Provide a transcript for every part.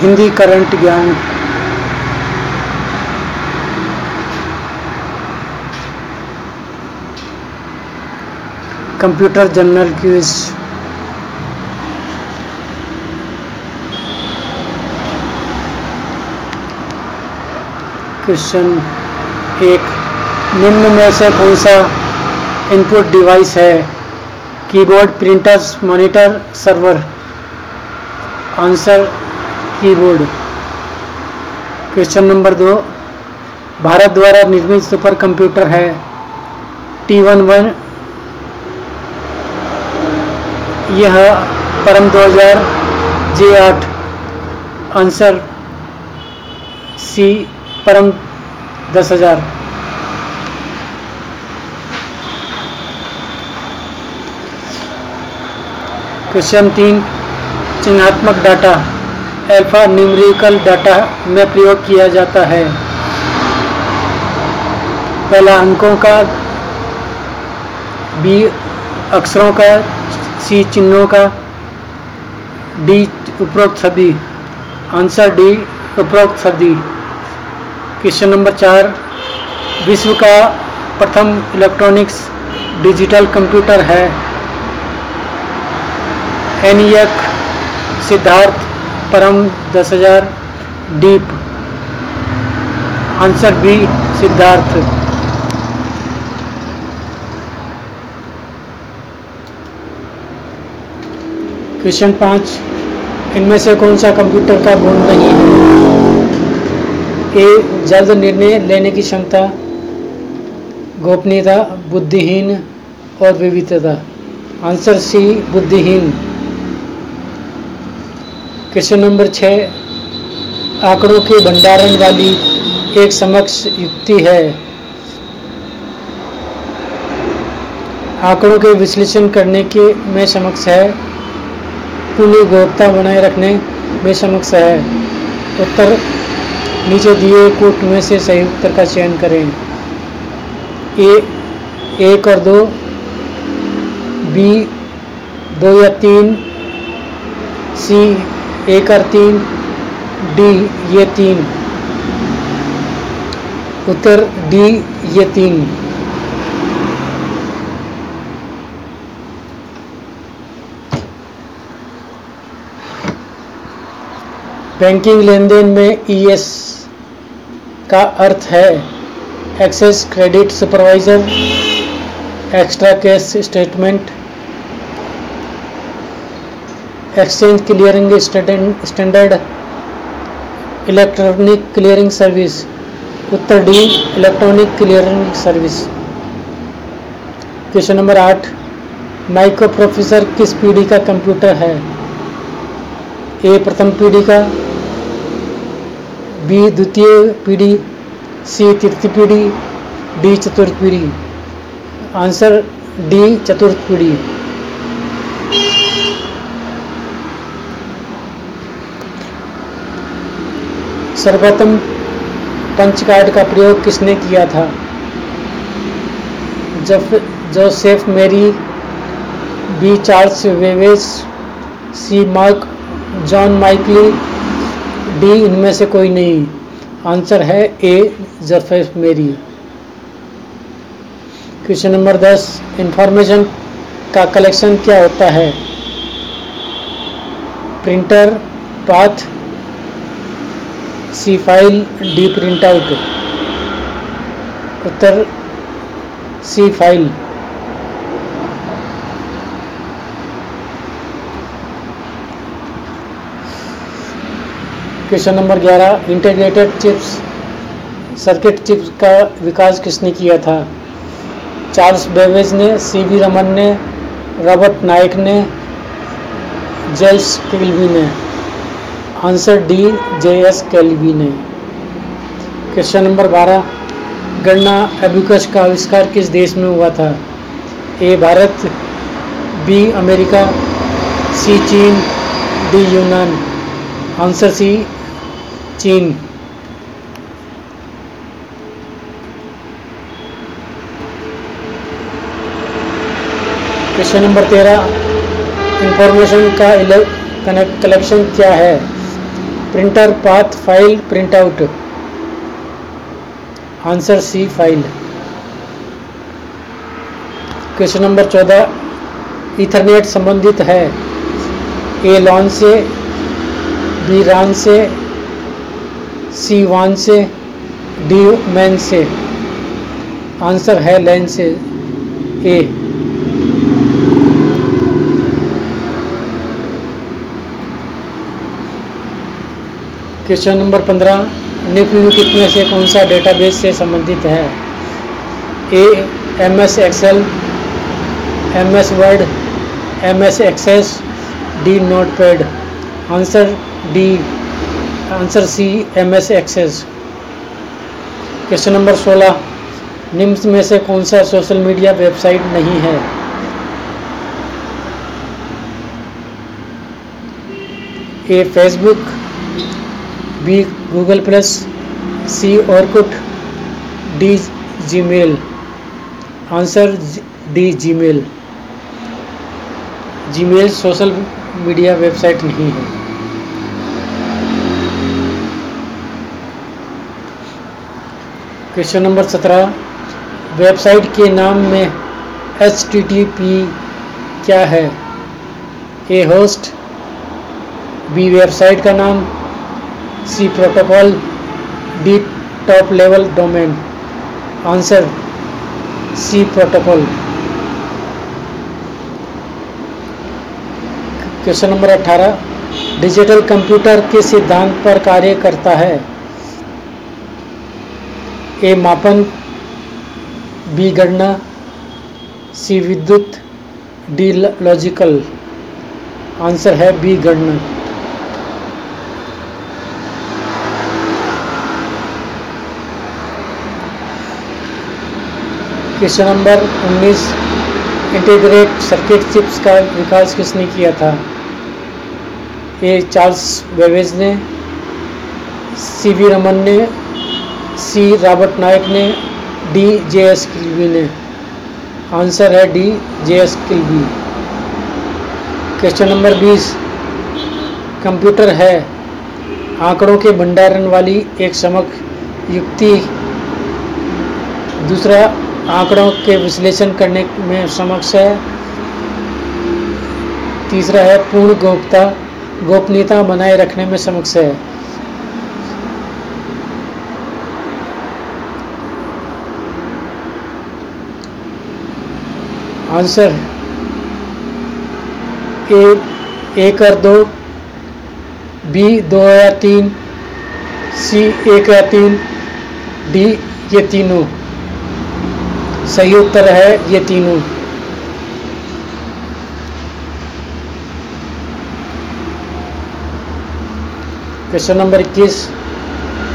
Hindi current ज्ञान computer general quiz question एक निम्न में से कौन सा इनपुट डिवाइस है keyboard printers monitor server answer keyboard question number दो भारत द्वारा निर्मित सुपर कंप्यूटर है टी वन वन यह परम 2000 जे आठ आंसर सी परम दस हजार क्वेश्चन तीन चिन्हात्मक डाटा अल्फा न्यूमेरिकल डाटा में प्रयोग किया जाता है पहला अंकों का बी अक्षरों का सी चिन्हों का डी उपरोक्त सभी आंसर डी उपरोक्त सभी क्वेश्चन नंबर चार विश्व का प्रथम इलेक्ट्रॉनिक्स डिजिटल कंप्यूटर है एनियक सिद्धार्थ परम दस हजार deep answer B Siddharth question पांच इनमें से कौन सा कंप्यूटर का गुण नहीं है ए जल्द निर्णय लेने की क्षमता गोपनीयता बुद्धिहीन और विविधता आंसर सी बुद्धिहीन क्वेश्चन नंबर छः आंकड़ों के भंडारण वाली एक समक्ष युक्ति है आंकड़ों के विश्लेषण करने के में समक्ष है पूरी गुणवत्ता बनाए रखने में समक्ष है उत्तर नीचे दिए कोट में से सही उत्तर का चयन करें ए एक और दो बी दो या तीन सी एक और तीन डी ये तीन उत्तर डी ये तीन बैंकिंग लेन देन में ई e एस का अर्थ है access credit supervisor extra cash statement exchange clearing standard electronic clearing service उत्तर D electronic clearing service question number आठ माइक्रो प्रोफेसर किस पीढ़ी का कंप्यूटर है ए प्रथम पीढ़ी का बी द्वितीय पीढ़ी सी तृतीय पीढ़ी डी चतुर्थ पीढ़ी आंसर डी चतुर्थ पीढ़ी सर्वोत्तम पंचकार्ड का प्रयोग किसने किया था जफ जोसेफ मेरी बी चार्ल्स वेवेस सी मार्क जॉन माइकली डी इनमें से कोई नहीं आंसर है ए जफेफ मेरी क्वेश्चन नंबर दस इंफॉर्मेशन का कलेक्शन क्या होता है printer path C file D print out उत्तर C file question number 11 integrated chips circuit chips का विकास किसने किया था चार्ल्स बेवेज ने सी वी रमन ने रॉबर्ट नाइक ने जेल्स किलवी ने answer D J S Kilby ने क्वेश्चन नंबर बारह गणना एबुकस का आविष्कार किस देश में हुआ था A Bharat B America C चीन डी यूनान आंसर सी चीन क्वेश्चन नंबर तेरह इंफॉर्मेशन का कलेक्शन क्या है printer path file printout answer C file question number चौदह इथरनेट संबंधित है ए लॉन से बी रान से सी वन से डी मैन से आंसर है लैन से ए क्वेश्चन नंबर पंद्रह निम्नलिखित कितने से कौन सा डेटाबेस से संबंधित है A M S Excel M S Word M S Access D notepad answer D answer C M S Access question number सोलह निम्न में से कौन सा सोशल मीडिया वेबसाइट नहीं है A Facebook B Google Plus C Orkut D Gmail answer D Gmail Gmail social media website नहीं है क्वेश्चन नंबर सत्रह वेबसाइट के नाम में एच क्या है ए होस्ट बी वेबसाइट का नाम C protocol D top level domain answer C protocol question number 18 digital computer के सिद्धांत पर कार्य करता है ए मापन बी गणना सी विद्युत डी लॉजिकल आंसर है बी गणना question number 19 integrate circuit chips का विकास किसने किया था ए चार्ल्स वेवेज ने सी वी रमन ने सी रॉबर्ट नाइक ने डी जे एस किलवी ने आंसर है D J S Kilby question number 20 computer है आंकड़ों के भंडारण वाली एक समक युक्ति दूसरा आंकड़ों के विश्लेषण करने में समक्ष है तीसरा है पूर्ण गोपता गोपनीयता बनाए रखने में समक्ष है आंसर ए एक और दो बी दो या तीन सी एक या तीन डी ये तीनों सही उत्तर है ये तीनों क्वेश्चन नंबर इक्कीस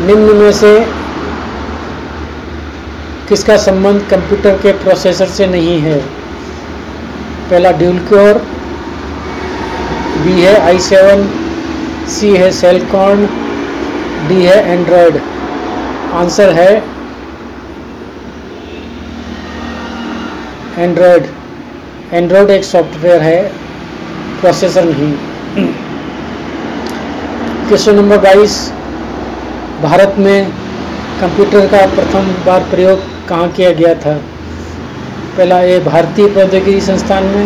निम्न में से किसका संबंध कंप्यूटर के प्रोसेसर से नहीं है पहला ड्यूल क्योर बी है आई सेवन सी है सेलकॉन डी है एंड्रॉयड आंसर है एंड्रॉयड एंड्रॉयड एक सॉफ्टवेयर है प्रोसेसर नहीं क्वेश्चन नंबर बाईस भारत में कंप्यूटर का प्रथम बार प्रयोग कहाँ किया गया था पहला ए भारतीय प्रौद्योगिकी संस्थान में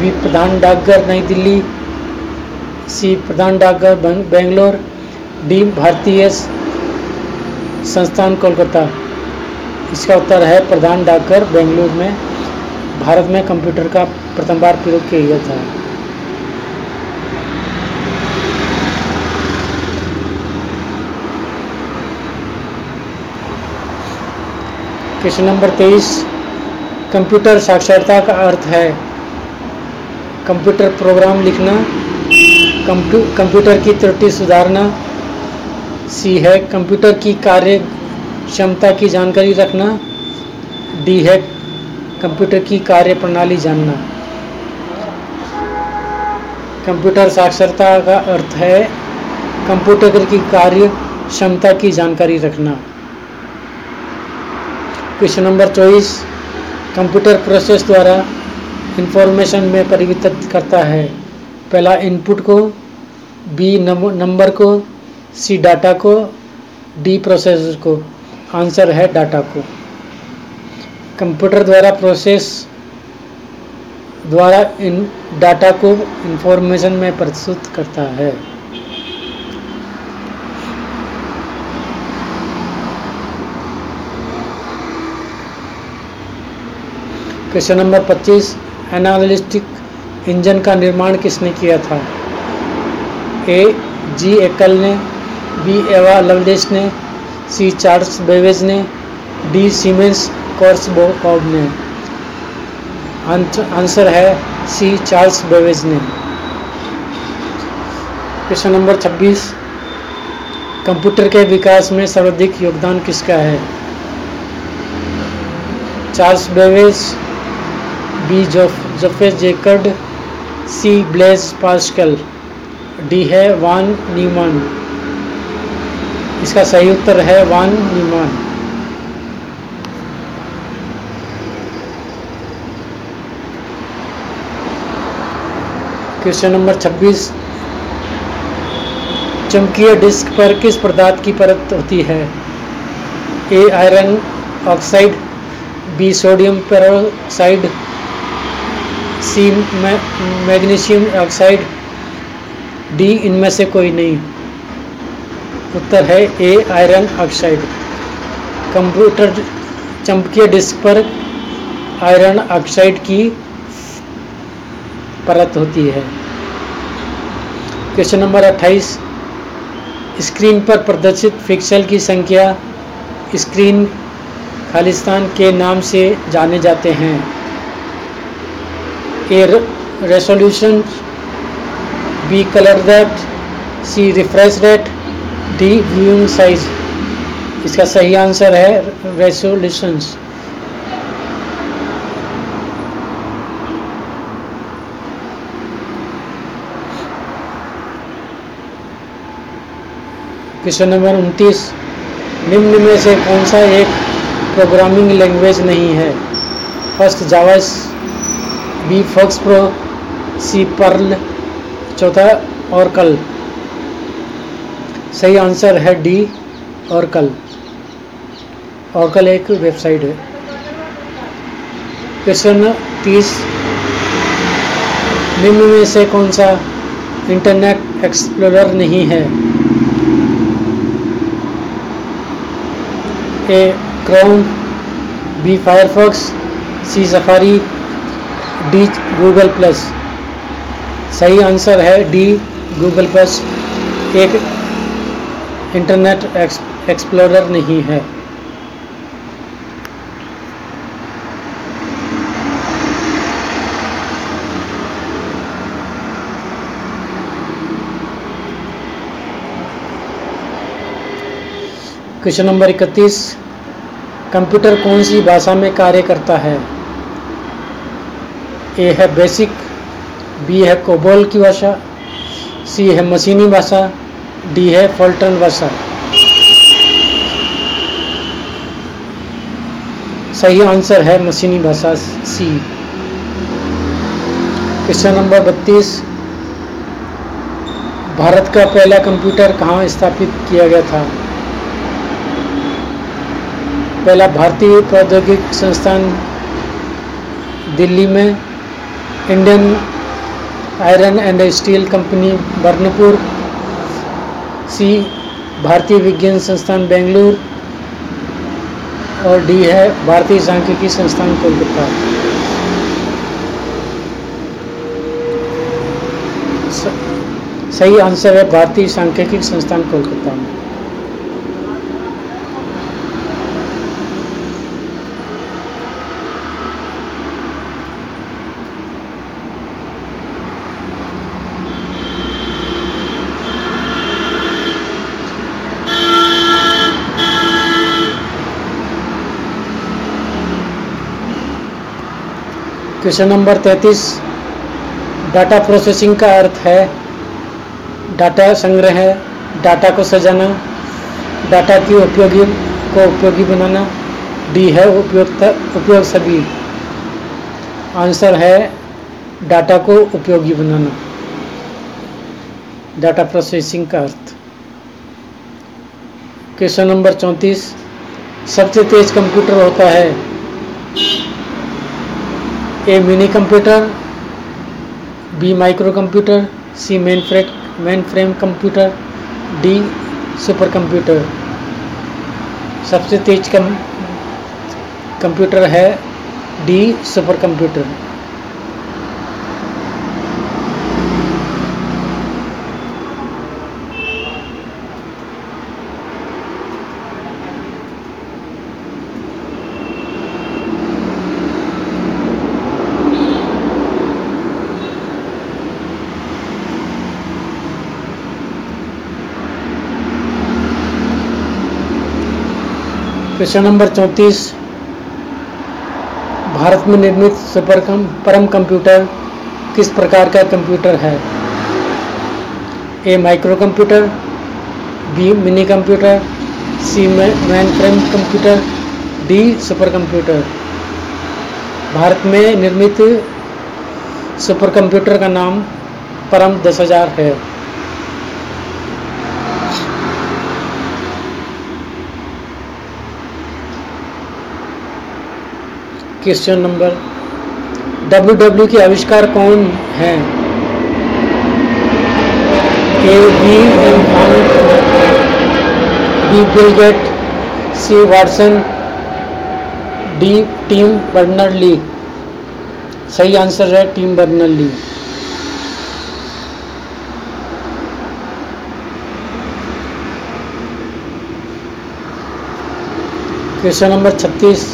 बी प्रधान डाकघर नई दिल्ली सी प्रधान डाकघर बेंगलोर डी भारतीय संस्थान कोलकाता इसका उत्तर है प्रधान डाकघर बेंगलुरु में भारत में कंप्यूटर का प्रथम बार प्रयोग किया गया था क्वेश्चन नंबर तेईस कंप्यूटर साक्षरता का अर्थ है कंप्यूटर प्रोग्राम लिखना कंप्यूटर की त्रुटि सुधारना सी है कंप्यूटर की कार्य क्षमता की जानकारी रखना डी है कंप्यूटर की कार्य प्रणाली जानना कंप्यूटर साक्षरता का अर्थ है कंप्यूटर की कार्य क्षमता की जानकारी रखना क्वेश्चन नंबर चौबीस कंप्यूटर प्रोसेस द्वारा इंफॉर्मेशन में परिवर्तित करता है पहला इनपुट को बी नंबर को सी डाटा को डी प्रोसेसर को आंसर है डाटा को कंप्यूटर द्वारा प्रोसेस द्वारा इन डाटा को इंफॉर्मेशन में प्रस्तुत करता है क्वेश्चन नंबर 25 एनालिस्टिक इंजन का निर्माण किसने किया था ए जी एकल ने बी एवा लवलेश ने सी चार्ल्स बेवेज ने डी सीमेंस कॉर्स कॉर्सबोकॉब ने आंसर है सी चार्ल्स बेवेज ने क्वेश्चन नंबर 26 कंप्यूटर के विकास में सर्वाधिक योगदान किसका है Charles Babbage B जोफे Jacquard C Blaise Pascal D है वान न्यूमन इसका सही उत्तर है वन निमान क्वेश्चन नंबर 26 चमकीय डिस्क पर किस पदार्थ की परत होती है A iron oxide B sodium peroxide C magnesium oxide D इनमें से कोई नहीं उत्तर है ए आयरन ऑक्साइड कंप्यूटर चमकीय डिस्क पर आयरन ऑक्साइड की परत होती है क्वेश्चन नंबर 28 स्क्रीन पर प्रदर्शित पिक्सल की संख्या स्क्रीन खालिस्तान के नाम से जाने जाते हैं A resolution B colour rate C refresh rate D viewing size इसका सही आंसर है रेसोल्यूशंस क्वेश्चन नंबर उनतीस निम्न में से कौन सा एक प्रोग्रामिंग लैंग्वेज नहीं है first Java B Fox Pro C Perl चौथा और कल सही आंसर है डी और कल एक वेबसाइट है क्वेश्चन तीस निम्न में से कौन सा इंटरनेट एक्सप्लोरर नहीं है A Chrome B Firefox C Safari D Google Plus सही आंसर है डी गूगल प्लस एक इंटरनेट एक्सप्लोरर नहीं है क्वेश्चन नंबर इकतीस कंप्यूटर कौन सी भाषा में कार्य करता है ए है बेसिक बी है कोबोल की भाषा सी है मशीनी भाषा डी है फल्टन वसन सही आंसर है मशीनी भाषा सी क्वेश्चन नंबर बत्तीस भारत का पहला कंप्यूटर कहाँ स्थापित किया गया था पहला भारतीय प्रौद्योगिक संस्थान दिल्ली में Indian iron and steel company Burnpur C भारतीय विज्ञान संस्थान बेंगलुर और डी है भारतीय सांख्यिकी संस्थान कोलकाता सही आंसर है भारतीय सांख्यिकी संस्थान कोलकाता में क्वेश्चन नंबर 33 डाटा प्रोसेसिंग का अर्थ है डाटा संग्रह डाटा को सजाना डाटा की उपयोगी को उपयोगी बनाना डी है उपयोगता उपयोग सभी आंसर है डाटा को उपयोगी बनाना डाटा प्रोसेसिंग का अर्थ क्वेश्चन नंबर 34 सबसे तेज कंप्यूटर होता है A mini computer B micro computer C mainframe mainframe computer D super computer सबसे तेज कम कंप्यूटर है डी सुपर कंप्यूटर प्रश्न नंबर चौंतीस भारत में निर्मित सुपर कम परम कंप्यूटर किस प्रकार का कंप्यूटर है A micro computer B mini computer C mainframe computer D super computer Bharat में निर्मित सुपर कंप्यूटर का नाम परम दस हज़ार है क्वेश्चन नंबर डब्ल्यू डब्ल्यू के आविष्कार कौन हैं A B B Bill Gates C Watson D Tim Berners Lee सही आंसर है Tim Berners Lee question number छत्तीस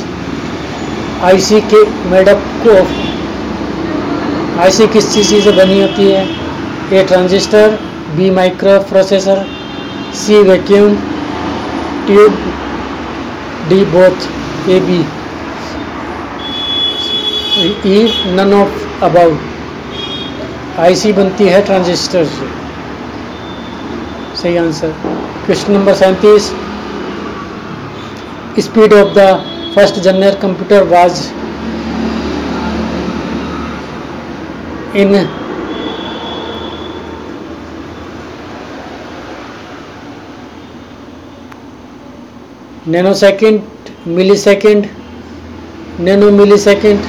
आईसी के मेडअप को आईसी किस चीज़ से बनी होती है A transistor B micro processor C vacuum tube D both A B E none of about IC बनती है ट्रांजिस्टर से सही आंसर क्वेश्चन नंबर सैंतीस speed of the first general computer was in nano second millisecond nano millisecond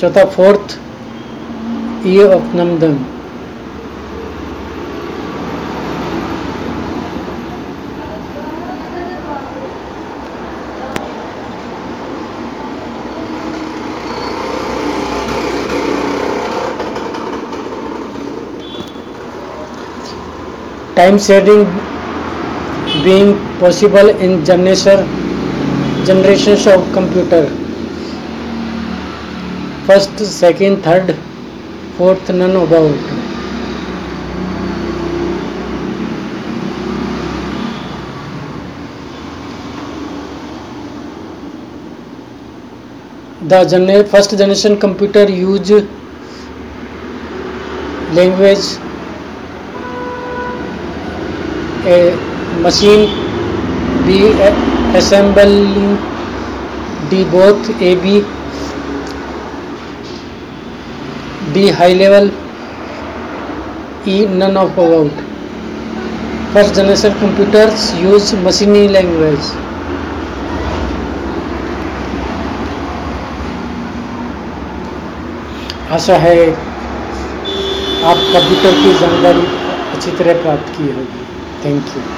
चौथा fourth E of नमदम time sharing being possible in generations of computer, first, second, third, fourth, none about. The first generation computer use language machine B assembling D both A B D high level E none of about first generation computers use मशीनी language आशा है आप computer की जानकारी अच्छी तरह प्राप्त की होगी Thank you.